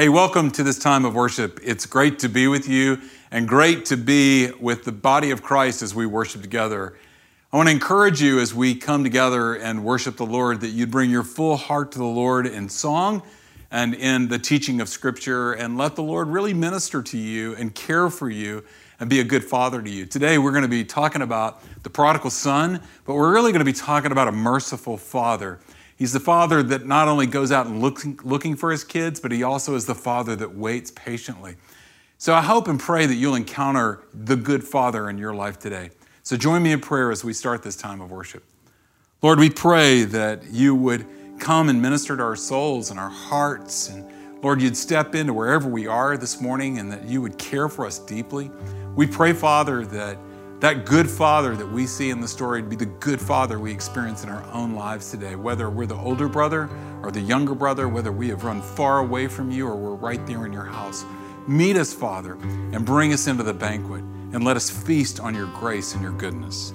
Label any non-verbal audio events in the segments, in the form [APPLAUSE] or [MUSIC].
Hey, welcome to this time of worship. It's great to be with you and great to be with the body of Christ as we worship together. I want to encourage you as we come together and worship the Lord that you'd bring your full heart to the Lord in song and in the teaching of Scripture and let the Lord really minister to you and care for you and be a good father to you. Today, we're going to be talking about the prodigal son, but we're really going to be talking about a merciful father. He's the father that not only goes out and looking, looking for his kids, but he also is the father that waits patiently. So I hope and pray that you'll encounter the good father in your life today. So join me in prayer as we start this time of worship. Lord, we pray that you would come and minister to our souls and our hearts. And Lord, you'd step into wherever we are this morning and that you would care for us deeply. We pray, Father, that that good father that we see in the story would be the good father we experience in our own lives today, whether we're the older brother or the younger brother, whether we have run far away from you or we're right there in your house. Meet us, Father, and bring us into the banquet and let us feast on your grace and your goodness.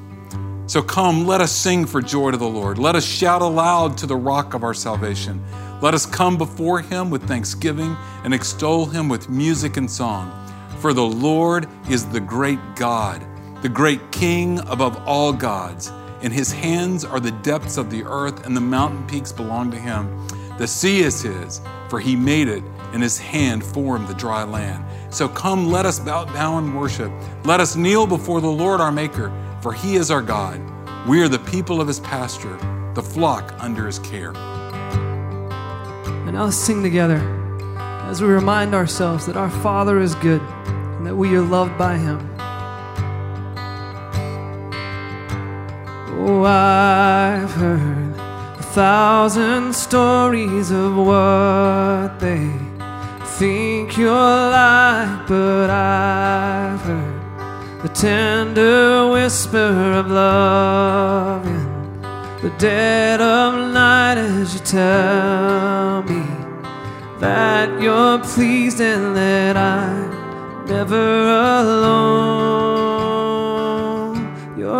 So come, let us sing for joy to the Lord. Let us shout aloud to the rock of our salvation. Let us come before him with thanksgiving and extol him with music and song. For the Lord is the great God, the great King above all gods. In his hands are the depths of the earth, and the mountain peaks belong to him. The sea is his, for he made it, and his hand formed the dry land. So come, let us bow down and worship. Let us kneel before the Lord our Maker, for he is our God. We are the people of his pasture, the flock under his care. And now let's sing together as we remind ourselves that our Father is good and that we are loved by him. Oh, I've heard a thousand stories of what they think you're like, but I've heard the tender whisper of love in the dead of night as you tell me that you're pleased and that I'm never alone.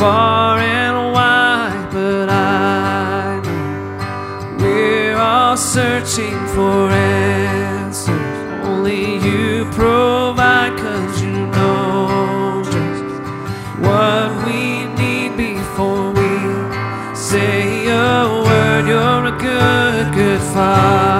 far and wide, but I know we're all searching for answers only you provide, cause you know just what we need before we say a word. You're a good, good father.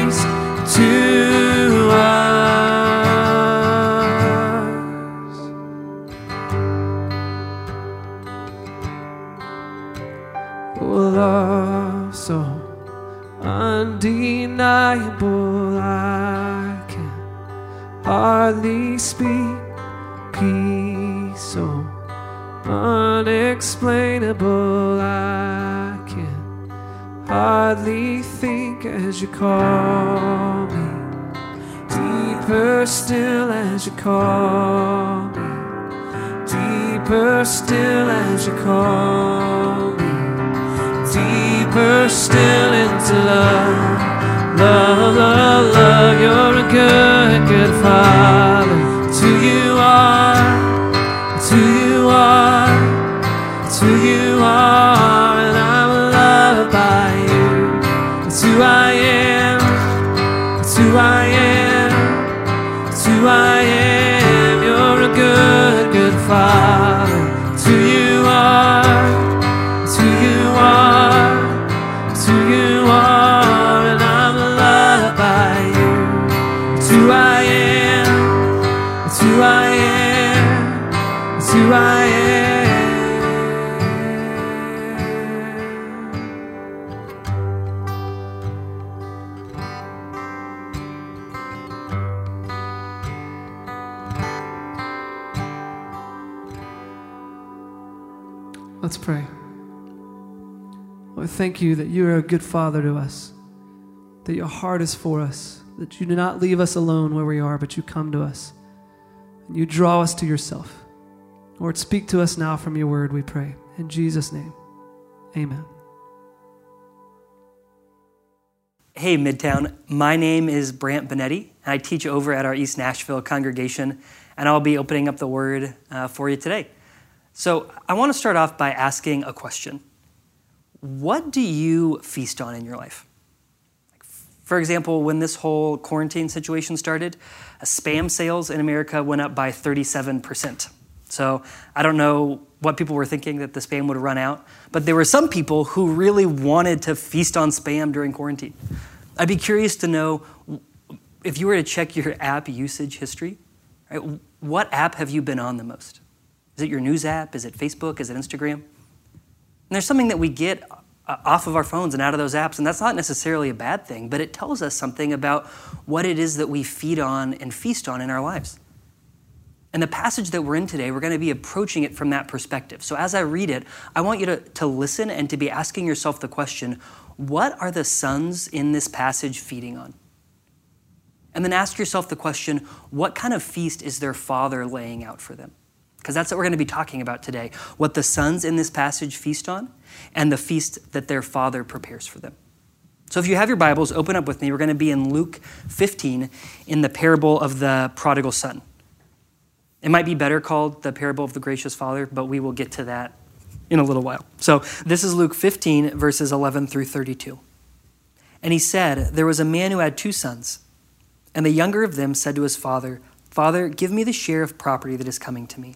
it's you that you are a good father to us, that your heart is for us, that you do not leave us alone where we are, but you come to us and you draw us to yourself. Lord, speak to us now from your word, we pray. In Jesus' name, amen. Hey, Midtown. My name is Brant Benetti, and I teach over at our East Nashville congregation, and I'll be opening up the word uh, for you today. So, I want to start off by asking a question What do you feast on in your life? For example, when this whole quarantine situation started, uh, spam sales in America went up by 37%. So I don't know what people were thinking that the spam would run out, but there were some people who really wanted to feast on spam during quarantine. I'd be curious to know if you were to check your app usage history, right, what app have you been on the most? Is it your news app? Is it Facebook? Is it Instagram? And there's something that we get uh, off of our phones and out of those apps, and that's not necessarily a bad thing, but it tells us something about what it is that we feed on and feast on in our lives. And the passage that we're in today, we're going to be approaching it from that perspective. So as I read it, I want you to, to listen and to be asking yourself the question what are the sons in this passage feeding on? And then ask yourself the question what kind of feast is their father laying out for them? Because that's what we're going to be talking about today what the sons in this passage feast on and the feast that their father prepares for them. So if you have your Bibles, open up with me. We're going to be in Luke 15 in the parable of the prodigal son. It might be better called the parable of the gracious father, but we will get to that in a little while. So this is Luke 15, verses 11 through 32. And he said, There was a man who had two sons, and the younger of them said to his father, Father, give me the share of property that is coming to me.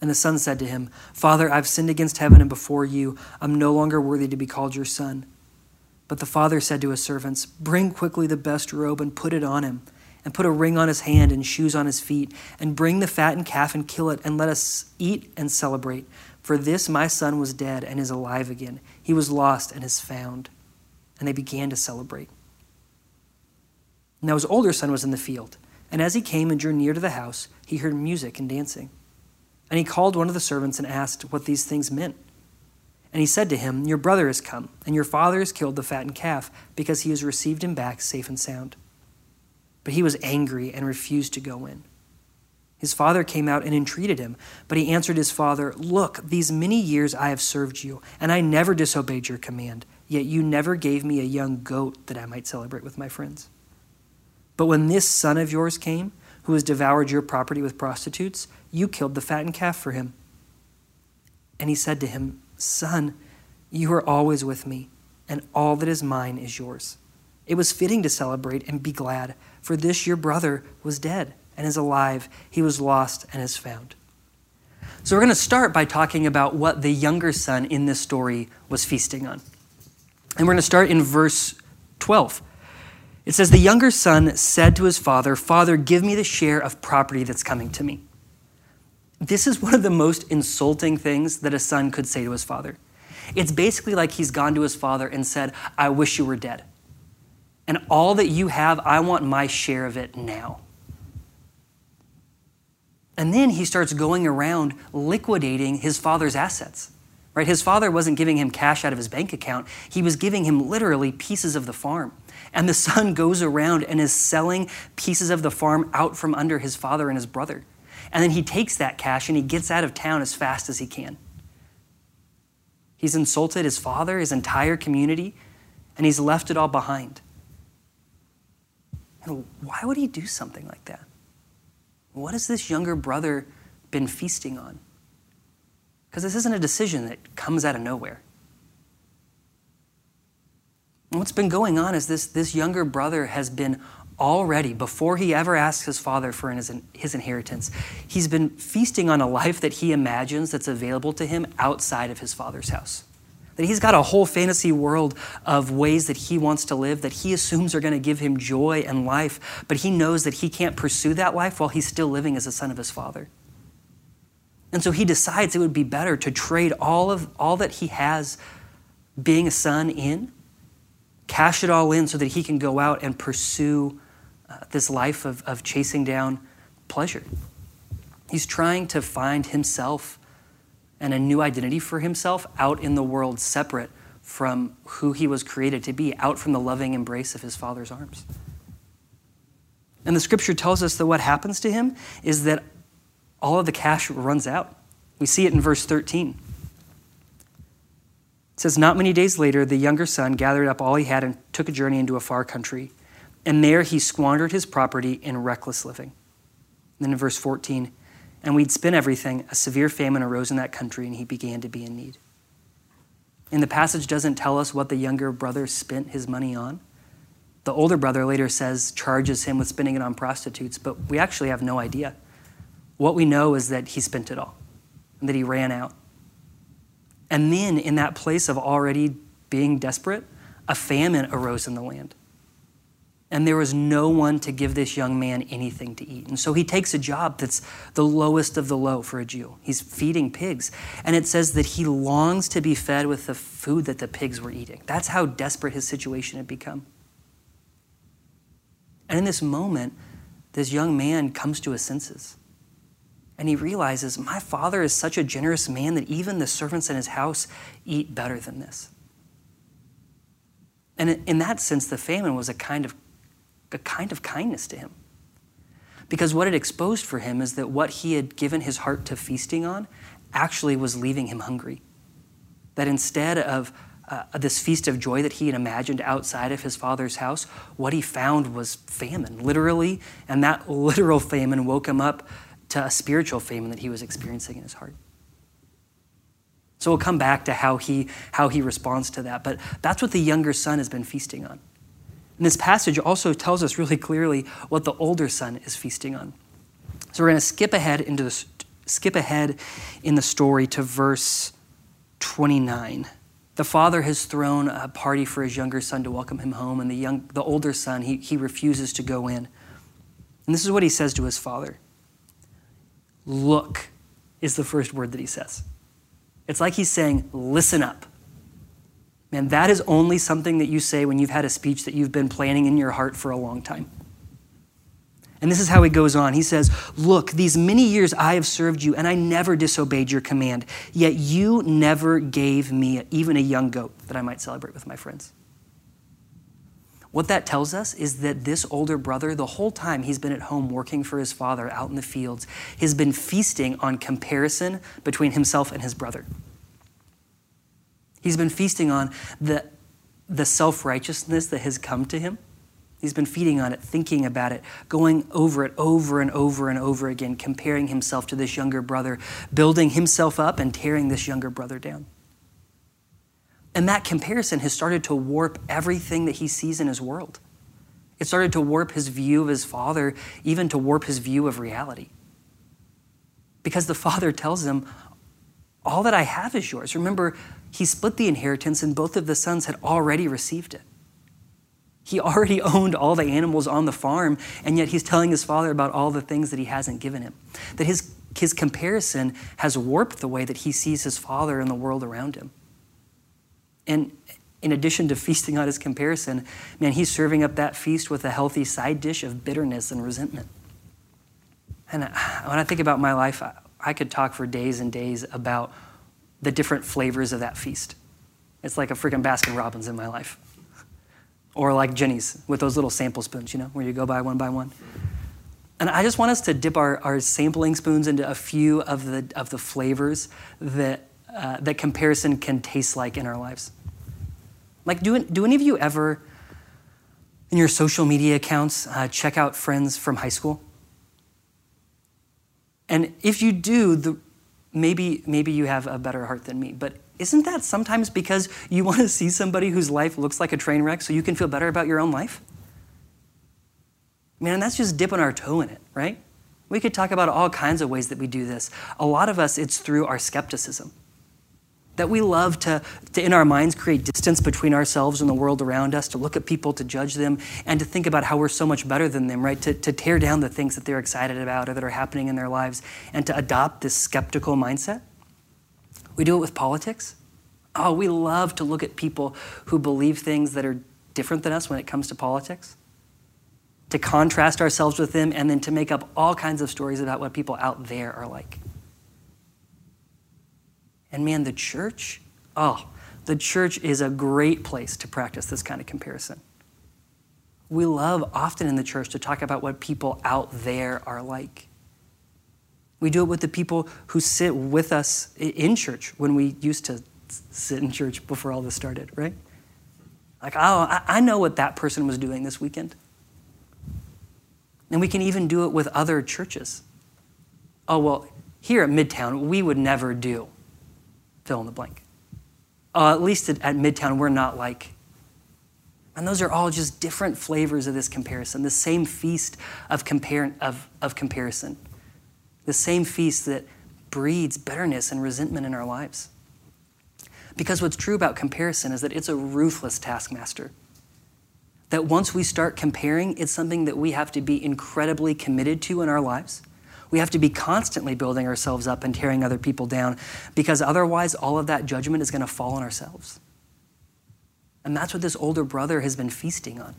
And the son said to him, Father, I've sinned against heaven and before you. I'm no longer worthy to be called your son. But the father said to his servants, Bring quickly the best robe and put it on him, and put a ring on his hand and shoes on his feet, and bring the fattened calf and kill it, and let us eat and celebrate. For this my son was dead and is alive again. He was lost and is found. And they began to celebrate. Now his older son was in the field, and as he came and drew near to the house, he heard music and dancing. And he called one of the servants and asked what these things meant. And he said to him, Your brother has come, and your father has killed the fattened calf, because he has received him back safe and sound. But he was angry and refused to go in. His father came out and entreated him, but he answered his father, Look, these many years I have served you, and I never disobeyed your command, yet you never gave me a young goat that I might celebrate with my friends. But when this son of yours came, who has devoured your property with prostitutes, you killed the fattened calf for him. And he said to him, Son, you are always with me, and all that is mine is yours. It was fitting to celebrate and be glad, for this your brother was dead and is alive. He was lost and is found. So, we're going to start by talking about what the younger son in this story was feasting on. And we're going to start in verse 12. It says, The younger son said to his father, Father, give me the share of property that's coming to me. This is one of the most insulting things that a son could say to his father. It's basically like he's gone to his father and said, I wish you were dead. And all that you have, I want my share of it now. And then he starts going around liquidating his father's assets. Right? His father wasn't giving him cash out of his bank account. He was giving him literally pieces of the farm. And the son goes around and is selling pieces of the farm out from under his father and his brother. And then he takes that cash and he gets out of town as fast as he can. He's insulted his father, his entire community, and he's left it all behind. And why would he do something like that? What has this younger brother been feasting on? Because this isn't a decision that comes out of nowhere. And what's been going on is this, this younger brother has been already, before he ever asks his father for his, his inheritance, he's been feasting on a life that he imagines that's available to him outside of his father's house. That he's got a whole fantasy world of ways that he wants to live that he assumes are going to give him joy and life, but he knows that he can't pursue that life while he's still living as a son of his father. And so he decides it would be better to trade all of all that he has being a son in, cash it all in so that he can go out and pursue uh, this life of, of chasing down pleasure. He's trying to find himself and a new identity for himself out in the world, separate from who he was created to be, out from the loving embrace of his father's arms. And the scripture tells us that what happens to him is that all of the cash runs out. We see it in verse 13. It says, Not many days later, the younger son gathered up all he had and took a journey into a far country and there he squandered his property in reckless living. And then in verse 14, and we'd spent everything, a severe famine arose in that country, and he began to be in need. And the passage doesn't tell us what the younger brother spent his money on. The older brother later says, charges him with spending it on prostitutes, but we actually have no idea. What we know is that he spent it all and that he ran out. And then, in that place of already being desperate, a famine arose in the land and there was no one to give this young man anything to eat. And so he takes a job that's the lowest of the low for a Jew. He's feeding pigs. And it says that he longs to be fed with the food that the pigs were eating. That's how desperate his situation had become. And in this moment, this young man comes to his senses. And he realizes, my father is such a generous man that even the servants in his house eat better than this. And in that sense, the famine was a kind of a kind of kindness to him. Because what it exposed for him is that what he had given his heart to feasting on actually was leaving him hungry. That instead of uh, this feast of joy that he had imagined outside of his father's house, what he found was famine, literally, and that [LAUGHS] literal famine woke him up to a spiritual famine that he was experiencing in his heart. So we'll come back to how he, how he responds to that, but that's what the younger son has been feasting on. And this passage also tells us really clearly what the older son is feasting on. So we're going to skip ahead into the skip ahead in the story to verse 29. The father has thrown a party for his younger son to welcome him home, and the, young, the older son, he, he refuses to go in. And this is what he says to his father Look is the first word that he says. It's like he's saying, Listen up. Man, that is only something that you say when you've had a speech that you've been planning in your heart for a long time. And this is how he goes on. He says, Look, these many years I have served you, and I never disobeyed your command, yet you never gave me even a young goat that I might celebrate with my friends. What that tells us is that this older brother, the whole time he's been at home working for his father out in the fields, has been feasting on comparison between himself and his brother. He's been feasting on the, the self righteousness that has come to him. He's been feeding on it, thinking about it, going over it over and over and over again, comparing himself to this younger brother, building himself up and tearing this younger brother down. And that comparison has started to warp everything that he sees in his world. It started to warp his view of his father, even to warp his view of reality. Because the father tells him, All that I have is yours. Remember, he split the inheritance, and both of the sons had already received it. He already [LAUGHS] owned all the animals on the farm, and yet he's telling his father about all the things that he hasn't given him. That his, his comparison has warped the way that he sees his father and the world around him. And in addition to [LAUGHS] feasting on his comparison, man, he's serving up that feast with a healthy side dish of bitterness and resentment. And when I think about my life, I could talk for days and days about the different flavors of that feast. It's like a freaking Baskin Robbins in my life. Or like Jeni's with those little sample spoons, you know, where you go by one by one. And I just want us to dip our, our sampling spoons into a few of the, of the flavors that, uh, that comparison can taste like in our lives. Like, do, do any of you ever, in your social media accounts, uh, check out friends from high school? And if you do, the, maybe, maybe you have a better heart than me, but isn't that sometimes because you want to [LAUGHS] see somebody whose life looks like a train wreck so you can feel better about your own life? Man, that's just dipping our toe in it, right? We could talk about all kinds of ways that we do this. A lot of us, it's through our skepticism that we love to, to, in our minds, create distance between ourselves and the world around us, to look at people, to judge them, and to think about how we're so much better than them, right? To, to tear down the things that they're excited about or that are happening in their lives, and to adopt this skeptical mindset. We do it with politics. Oh, we love to look at people who believe things that are different than us when it comes to politics, to contrast ourselves with them, and then to make up all kinds of stories about what people out there are like. And man, the church, oh, the church is a great place to practice this kind of comparison. We love often in the church to talk about what people out there are like. We do it with the people who sit with us in church when we used to sit in church before all this started, right? Like, oh, I know what that person was doing this weekend. And we can even do it with other churches. Oh, well, here at Midtown, we would never do fill in the blank. Uh, at least at, at Midtown, we're not like. And those are all just different flavors of this comparison, the same feast of, compar- of, of comparison, the same feast that breeds bitterness and resentment in our lives. Because what's true about comparison is that it's a ruthless taskmaster. That once we start comparing, it's something that we have to be incredibly committed to in our lives. We have to be constantly building ourselves up and tearing other people down because otherwise, all of that judgment is going to fall on ourselves. And that's what this older brother has been feasting on.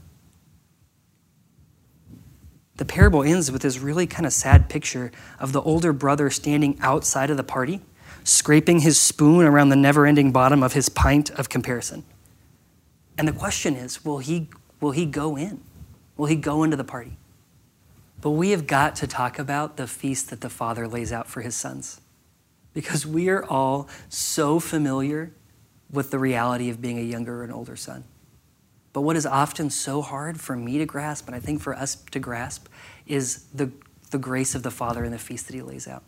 The parable ends with this really kind of sad picture of the older brother standing outside of the party, scraping his spoon around the never ending bottom of his pint of comparison. And the question is will he, will he go in? Will he go into the party? But we have got to talk about the feast that the Father lays out for his sons. Because we are all so familiar with the reality of being a younger and older son. But what is often so hard for me to grasp, and I think for us to grasp, is the, the grace of the Father and the feast that he lays out.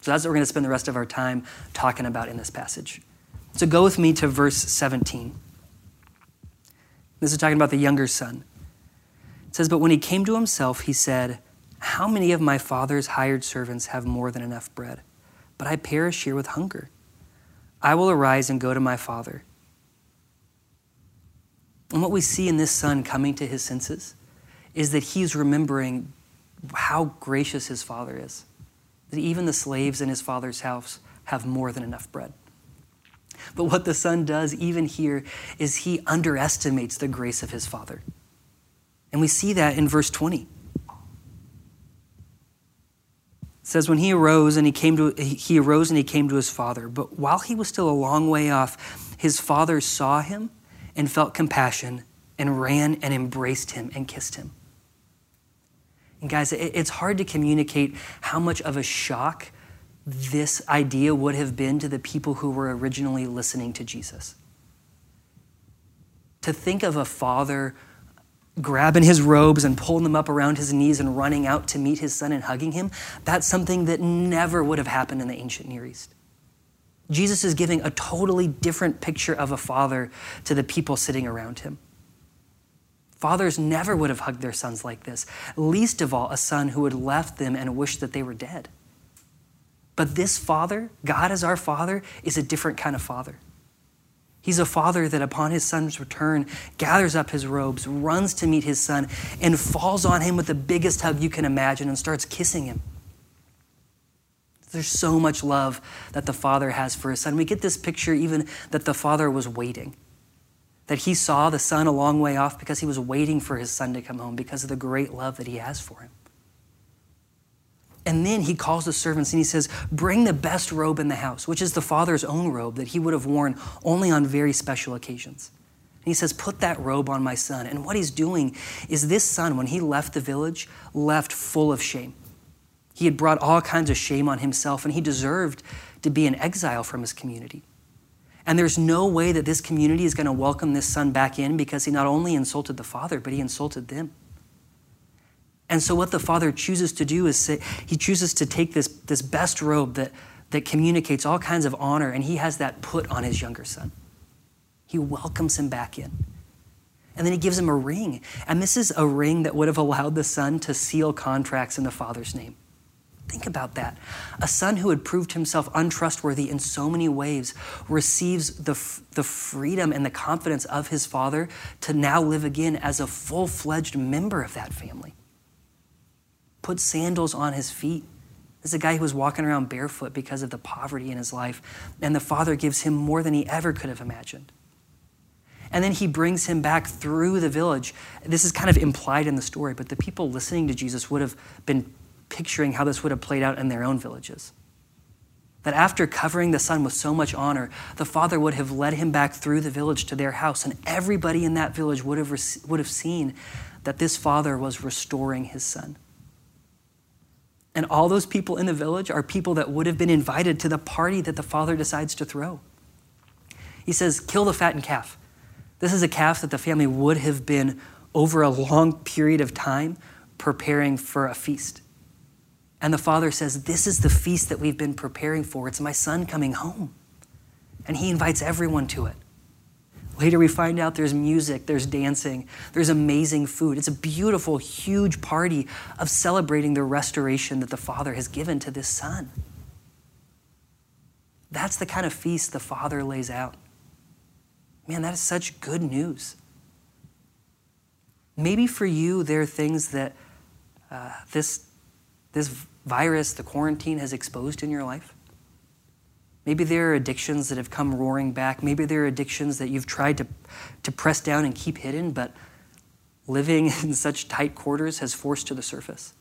So that's what we're going to spend the rest of our time talking about in this passage. So go with me to verse 17. This is talking about the younger son. It says, But when he came to himself, he said, How many of my father's hired servants have more than enough bread? But I perish here with hunger. I will arise and go to my father. And what we see in this son coming to his senses is that he's remembering how gracious his father is. That even the slaves in his father's house have more than enough bread. But what the son does, even here, is he underestimates the grace of his father. And we see that in verse 20. It says, When he arose and he came to he arose and he came to his father, but while he was still a long way off, his father saw him and felt compassion and ran and embraced him and kissed him. And guys, it's hard to communicate how much of a shock this idea would have been to the people who were originally listening to Jesus. To think of a father grabbing his robes and pulling them up around his knees and running out to meet his son and hugging him, that's something that never would have happened in the ancient Near East. Jesus is giving a totally different picture of a father to the people sitting around him. Fathers never would have hugged their sons like this, least of all a son who had left them and wished that they were dead. But this father, God as our father, is a different kind of father. He's a father that, upon his son's return, gathers up his robes, runs to meet his son, and falls on him with the biggest hug you can imagine and starts kissing him. There's so much love that the father has for his son. We get this picture even that the father was waiting, that he saw the son a long way off because he was waiting for his son to come home because of the great love that he has for him. And then he calls the servants and he says, Bring the best robe in the house, which is the father's own robe that he would have worn only on very special occasions. And he says, Put that robe on my son. And what he's doing is this son, when he left the village, left full of shame. He had brought all kinds of shame on himself, and he deserved to be in exile from his community. And there's no way that this community is going to welcome this son back in because he not only insulted the father, but he insulted them. And so, what the father chooses to do is say, he chooses to take this, this best robe that, that communicates all kinds of honor, and he has that put on his younger son. He welcomes him back in. And then he gives him a ring. And this is a ring that would have allowed the son to seal contracts in the father's name. Think about that. A son who had proved himself untrustworthy in so many ways receives the, the freedom and the confidence of his father to now live again as a full fledged member of that family put sandals on his feet. This is a guy who was walking around barefoot because of the poverty in his life, and the father gives him more than he ever could have imagined. And then he brings him back through the village. This is kind of implied in the story, but the people listening to Jesus would have been picturing how this would have played out in their own villages. That after covering the son with so much honor, the father would have led him back through the village to their house, and everybody in that village would have, would have seen that this father was restoring his son. And all those people in the village are people that would have been invited to the party that the father decides to throw. He says, Kill the fattened calf. This is a calf that the family would have been over a long period of time preparing for a feast. And the father says, This is the feast that we've been preparing for. It's my son coming home. And he invites everyone to it. Later, we find out there's music, there's dancing, there's amazing food. It's a beautiful, huge party of celebrating the restoration that the Father has given to this Son. That's the kind of feast the Father lays out. Man, that is such good news. Maybe for you, there are things that uh, this, this virus, the quarantine, has exposed in your life. Maybe there are addictions that have come roaring back. Maybe there are addictions that you've tried to, to press down and keep hidden, but living [LAUGHS] in such tight quarters has forced to the surface.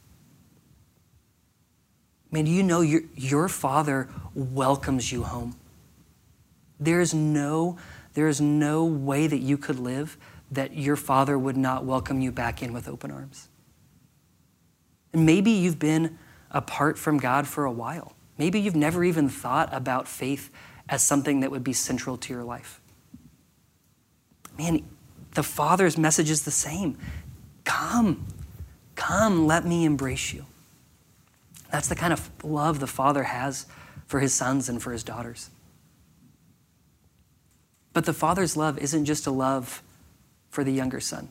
Man, you know your, your father welcomes you home. There is no, there is no way that you could live that your father would not welcome you back in with open arms. And maybe you've been apart from God for a while. Maybe you've never even thought about faith as something that would be central to your life. Man, the Father's message is the same. Come, come, let me embrace you. That's the kind of love the Father has for his sons and for his daughters. But the Father's love isn't just a love for the younger son,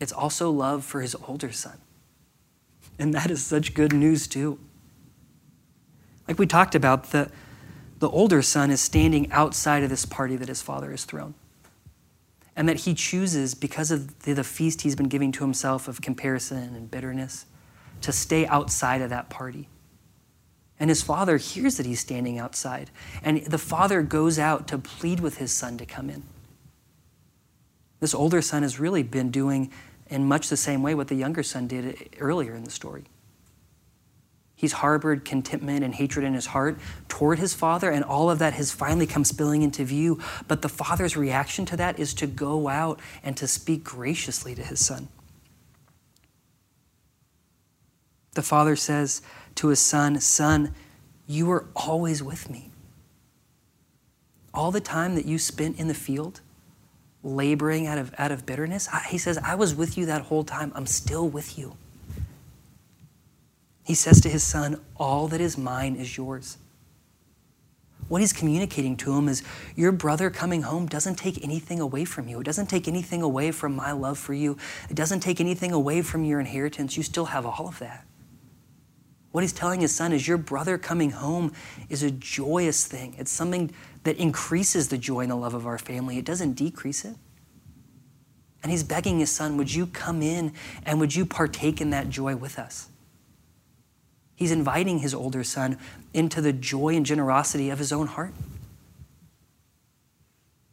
it's also love for his older son. And that is such good news, too. Like we talked about, the, the older son is standing outside of this party that his father has thrown. And that he chooses, because of the, the feast he's been giving to himself of comparison and bitterness, to stay outside of that party. And his father hears that he's standing outside. And the father goes out to plead with his son to come in. This older son has really been doing, in much the same way, what the younger son did earlier in the story. He's harbored contentment and hatred in his heart toward his father, and all of that has finally come spilling into view. But the father's reaction to that is to go out and to speak graciously to his son. The father says to his son, Son, you are always with me. All the time that you spent in the field, laboring out of, out of bitterness, he says, I was with you that whole time. I'm still with you. He says to his son, All that is mine is yours. what he's communicating to him is your brother coming home doesn't take anything away from you. It doesn't take anything away from my love for you. It doesn't take anything away from your inheritance. You still have all of that. What he's telling his son is your brother coming home is a joyous thing. It's something that increases the joy and the love of our family, it doesn't decrease it. And he's begging his son, Would you come in and would you partake in that joy with us? He's inviting his older son into the joy and generosity of his own heart.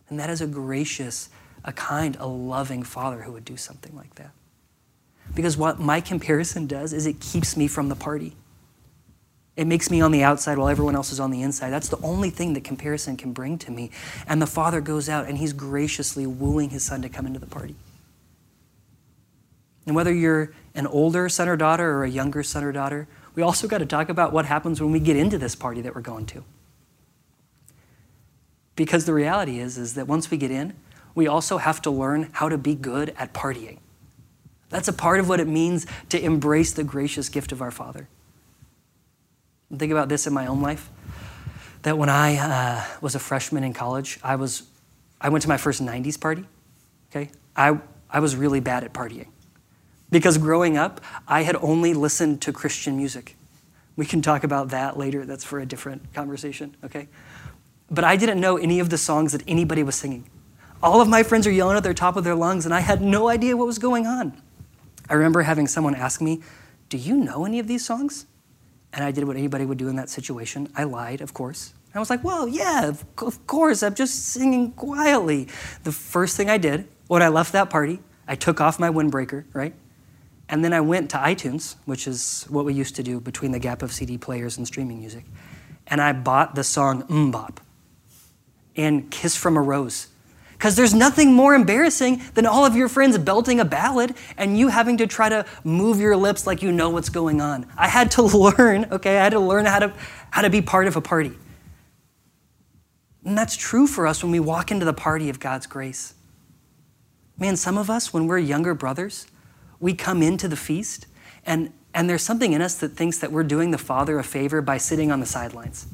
And that is a gracious, a kind, a loving father who would do something like that. Because what my comparison does is it keeps me from the party. It makes me on the outside while everyone else is on the inside. That's the only thing that comparison can bring to me. And the father goes out and he's graciously wooing his son to come into the party. And whether you're an older son or daughter or a younger son or daughter, we also got to talk about what happens when we get into this party that we're going to. Because the reality is, is that once we get in, we also have to learn how to be good at partying. That's a part of what it means to embrace the gracious gift of our Father. Think about this in my own life. That when I uh, was a freshman in college, I was, I went to my first '90s party. Okay, I I was really bad at partying, because growing up, I had only listened to Christian music. We can talk about that later. That's for a different conversation. Okay, but I didn't know any of the songs that anybody was singing. All of my friends are yelling at the top of their lungs, and I had no idea what was going on. I remember having someone ask me, "Do you know any of these songs?" And I did what anybody would do in that situation. I lied, of course. I was like, well, yeah, of course, I'm just singing quietly. The first thing I did when I left that party, I took off my windbreaker, right? And then I went to iTunes, which is what we used to do between the gap of CD players and streaming music. And I bought the song MMMBop and Kiss from a Rose because there's nothing more embarrassing than all of your friends belting a ballad and you having to try to move your lips like you know what's going on. I had to [LAUGHS] learn, okay, I had to learn how to, how to be part of a party. And that's true for us when we walk into the party of God's grace. Man, some of us, when we're younger brothers, we come into the feast and, and there's something in us that thinks that we're doing the Father a favor by sitting on the sidelines.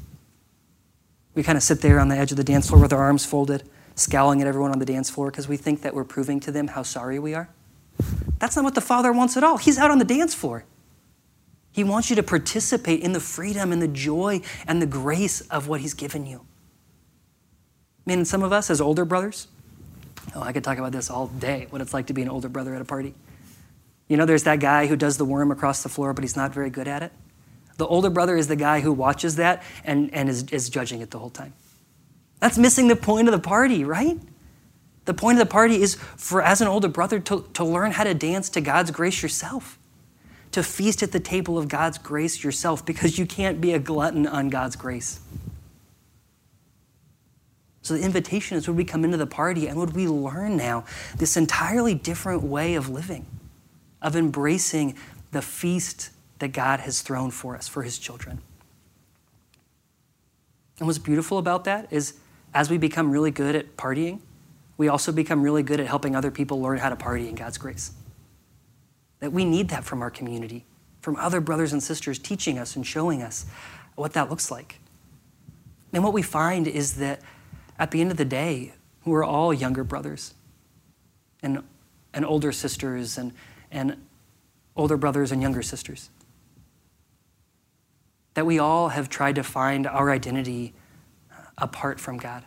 We kind of sit there on the edge of the dance floor with our arms folded scowling at everyone on the dance floor because we think that we're proving to them how sorry we are. That's not what the Father wants at all. He's out on the dance floor. He wants you to participate in the freedom and the joy and the grace of what He's given you. I mean, some of us as older brothers, oh, I could talk about this all day, what it's like to be an older brother at a party. You know, there's that guy who does the worm across the floor, but he's not very good at it. The older brother is the guy who watches that and, and is, is judging it the whole time. That's missing the point of the party, right? The point of the party is for, as an older brother, to, to learn how to dance to God's grace yourself, to feast at the table of God's grace yourself, because you can't be a glutton on God's grace. So the invitation is would we come into the party and would we learn now this entirely different way of living, of embracing the feast that God has thrown for us, for his children. And what's beautiful about that is as we become really good at partying, we also become really good at helping other people learn how to party in God's grace. That we need that from our community, from other brothers and sisters teaching us and showing us what that looks like. And what we find is that at the end of the day, we're all younger brothers and, and older sisters and, and older brothers and younger sisters. That we all have tried to find our identity apart from God.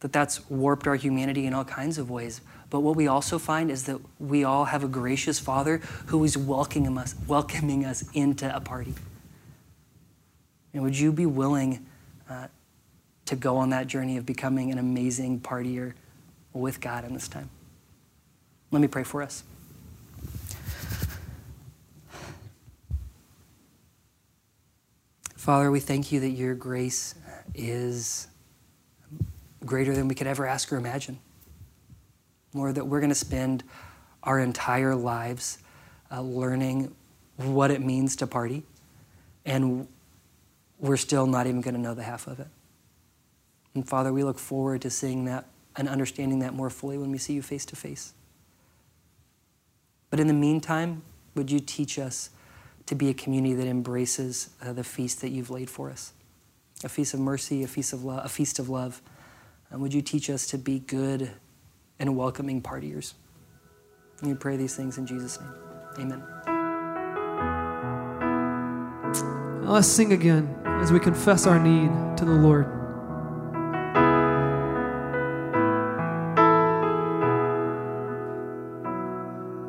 That that's warped our humanity in all kinds of ways. But what we also find is that we all have a gracious Father who is welcoming us, welcoming us into a party. And would you be willing uh, to go on that journey of becoming an amazing partier with God in this time? Let me pray for us. Father, we thank you that your grace is greater than we could ever ask or imagine. Lord, that we're going to spend our entire lives uh, learning what it means to party, and we're still not even going to know the half of it. And Father, we look forward to seeing that and understanding that more fully when we see you face to face. But in the meantime, would you teach us to be a community that embraces uh, the feast that you've laid for us? a feast of mercy, a feast of love, a feast of love. And would you teach us to be good and welcoming partiers? We pray these things in Jesus' name. Amen. Now let's sing again as we confess our need to the Lord.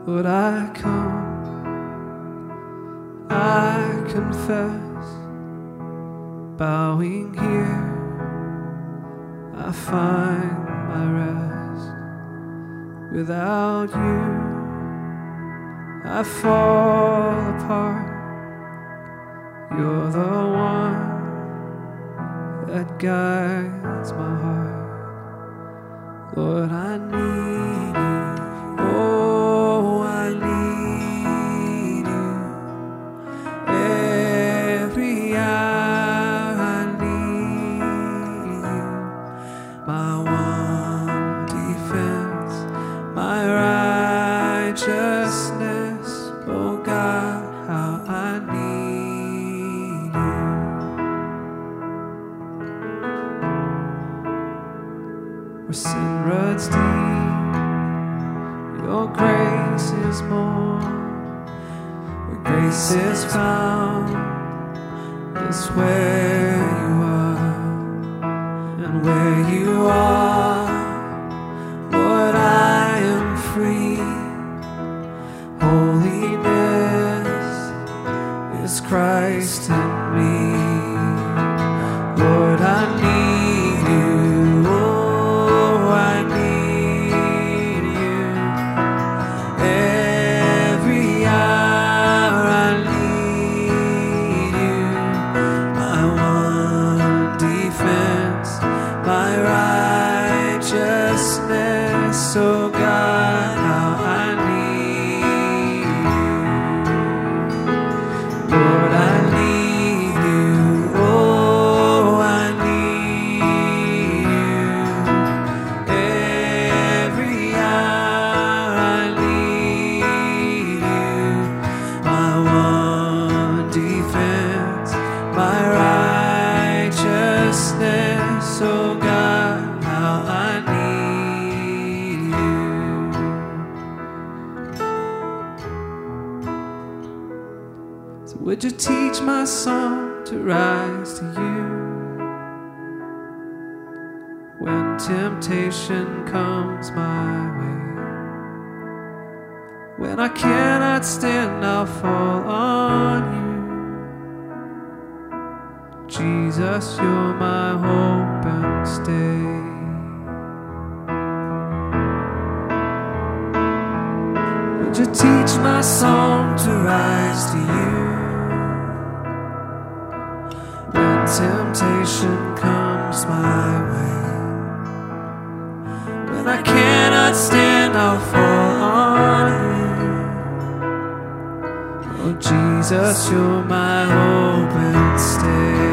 Would I come, confess, bowing here, I find my rest. Without you, I fall apart. You're the one that guides my heart. Lord, I need Grace is found, is where would you teach my song to rise to you? When temptation comes my way, when I cannot stand, I'll fall on you. Jesus, you're my hope and stay. Would you teach my song to rise to you? Temptation comes my way, when I cannot stand, I'll fall on you. Oh, Jesus, you're my hope and stay.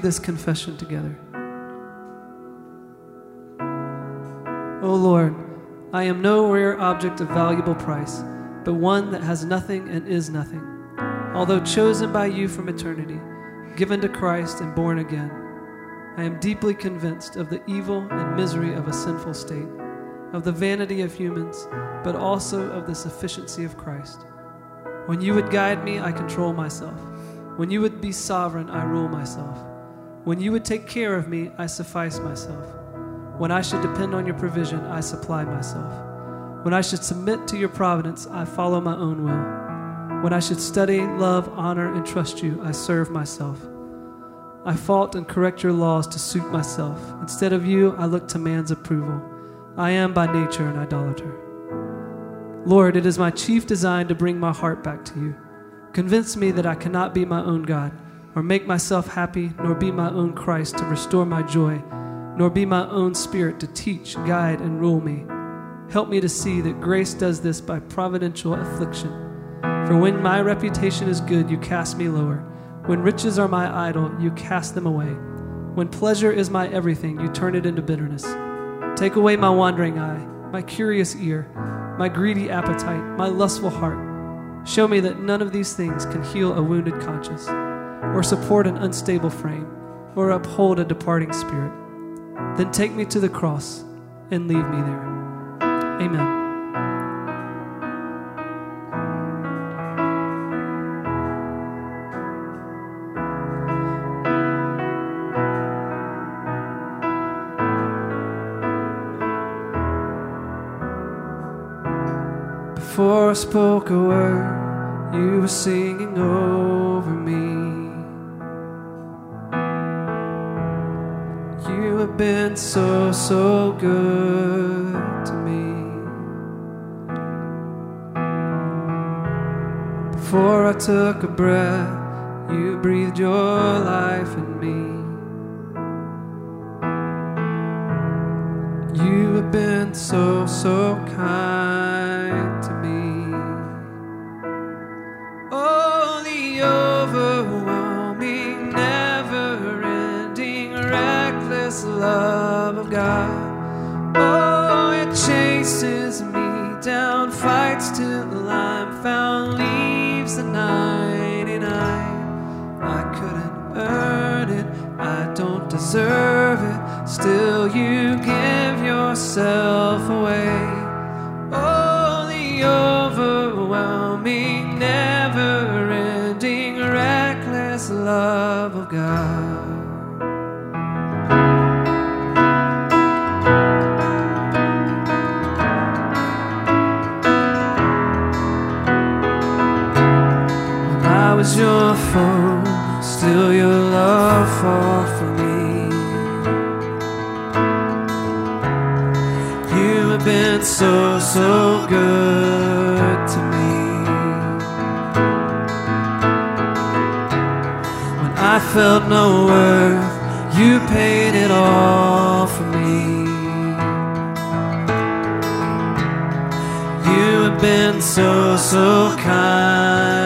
Read this confession together. O Lord, I am no rare object of valuable price, but one that has nothing and is nothing. Although chosen by you from eternity, given to Christ and born again, I am deeply convinced of the evil and misery of a sinful state, of the vanity of humans, but also of the sufficiency of Christ. When you would guide me, I control myself. When you would be sovereign, I rule myself. When you would take care of me, I suffice myself. When I should depend on your provision, I supply myself. When I should submit to your providence, I follow my own will. When I should study, love, honor, and trust you, I serve myself. I fault and correct your laws to suit myself. Instead of you, I look to man's approval. I am by nature an idolater. Lord, it is my chief design to bring my heart back to you. Convince me that I cannot be my own God, or make myself happy, nor be my own Christ to restore my joy, nor be my own spirit to teach, guide, and rule me. Help me to see that grace does this by providential affliction. For when my reputation is good, you cast me lower. When riches are my idol, you cast them away. When pleasure is my everything, you turn it into bitterness. Take away my wandering eye, my curious ear, my greedy appetite, my lustful heart. Show me that none of these things can heal a wounded conscience, or support an unstable frame, or uphold a departing spirit. Then take me to the cross and leave me there. Amen. Before I spoke a word, you were singing over me. Been so, so good to me. Before I took a breath, you breathed your life in me. Reckless love of God. I was your foe, still your love fought for me. You have been so, so good felt no worth, you paid it all for me. You have been so, so kind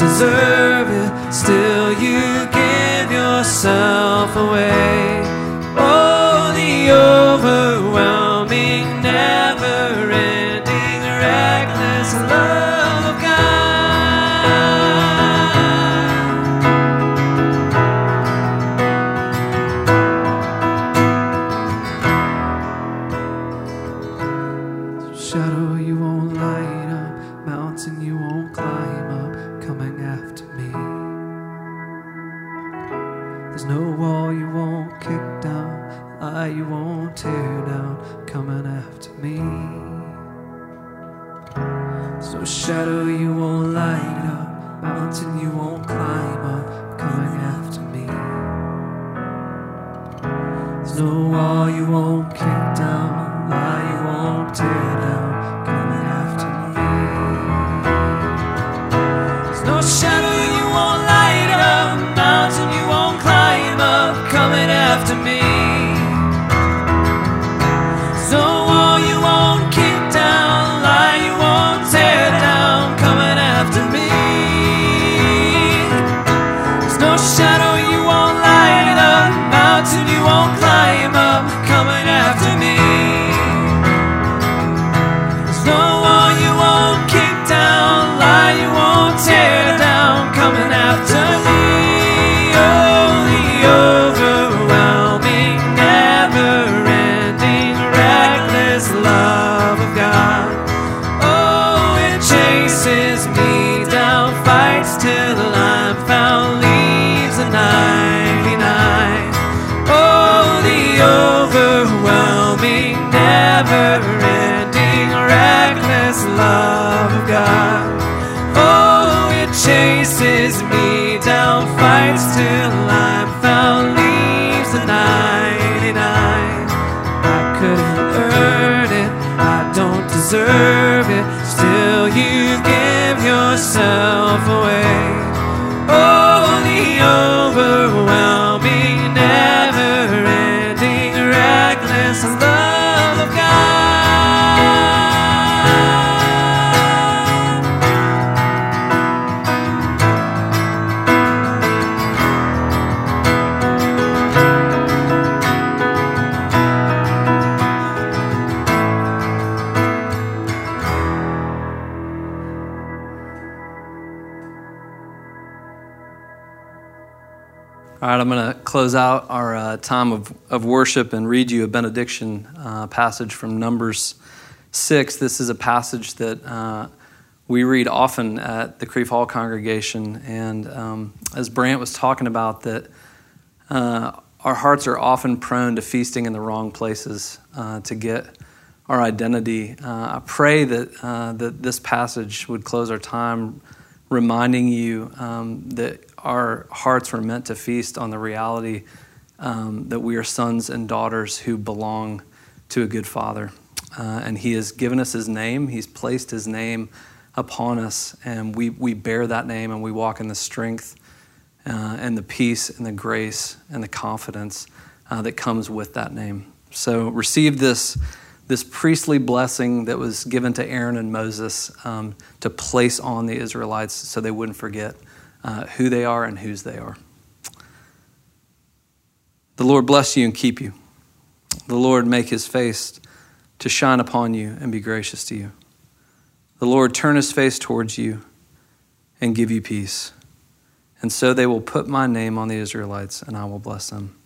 deserve it. Still, you give yourself close out our uh, time of, of worship and read you a benediction uh, passage from Numbers 6. This is a passage that uh, we read often at the Crieve Hall congregation. And um, as Brant was talking about, that uh, our hearts are often prone to feasting in the wrong places uh, to get our identity. Uh, I pray that, that this passage would close our time reminding you um, that our hearts were meant to feast on the reality um, that we are sons and daughters who belong to a good father. Uh, and he has given us his name, he's placed his name upon us, and we, we bear that name and we walk in the strength uh, and the peace and the grace and the confidence uh, that comes with that name. So receive this this priestly blessing that was given to Aaron and Moses um, to place on the Israelites so they wouldn't forget uh, who they are and whose they are. The Lord bless you and keep you. The Lord make his face to shine upon you and be gracious to you. The Lord turn his face towards you and give you peace. And so they will put my name on the Israelites, and I will bless them.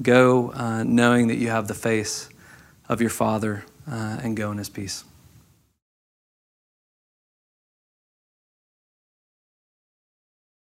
Go uh, knowing that you have the face of your Father uh, and go in his peace.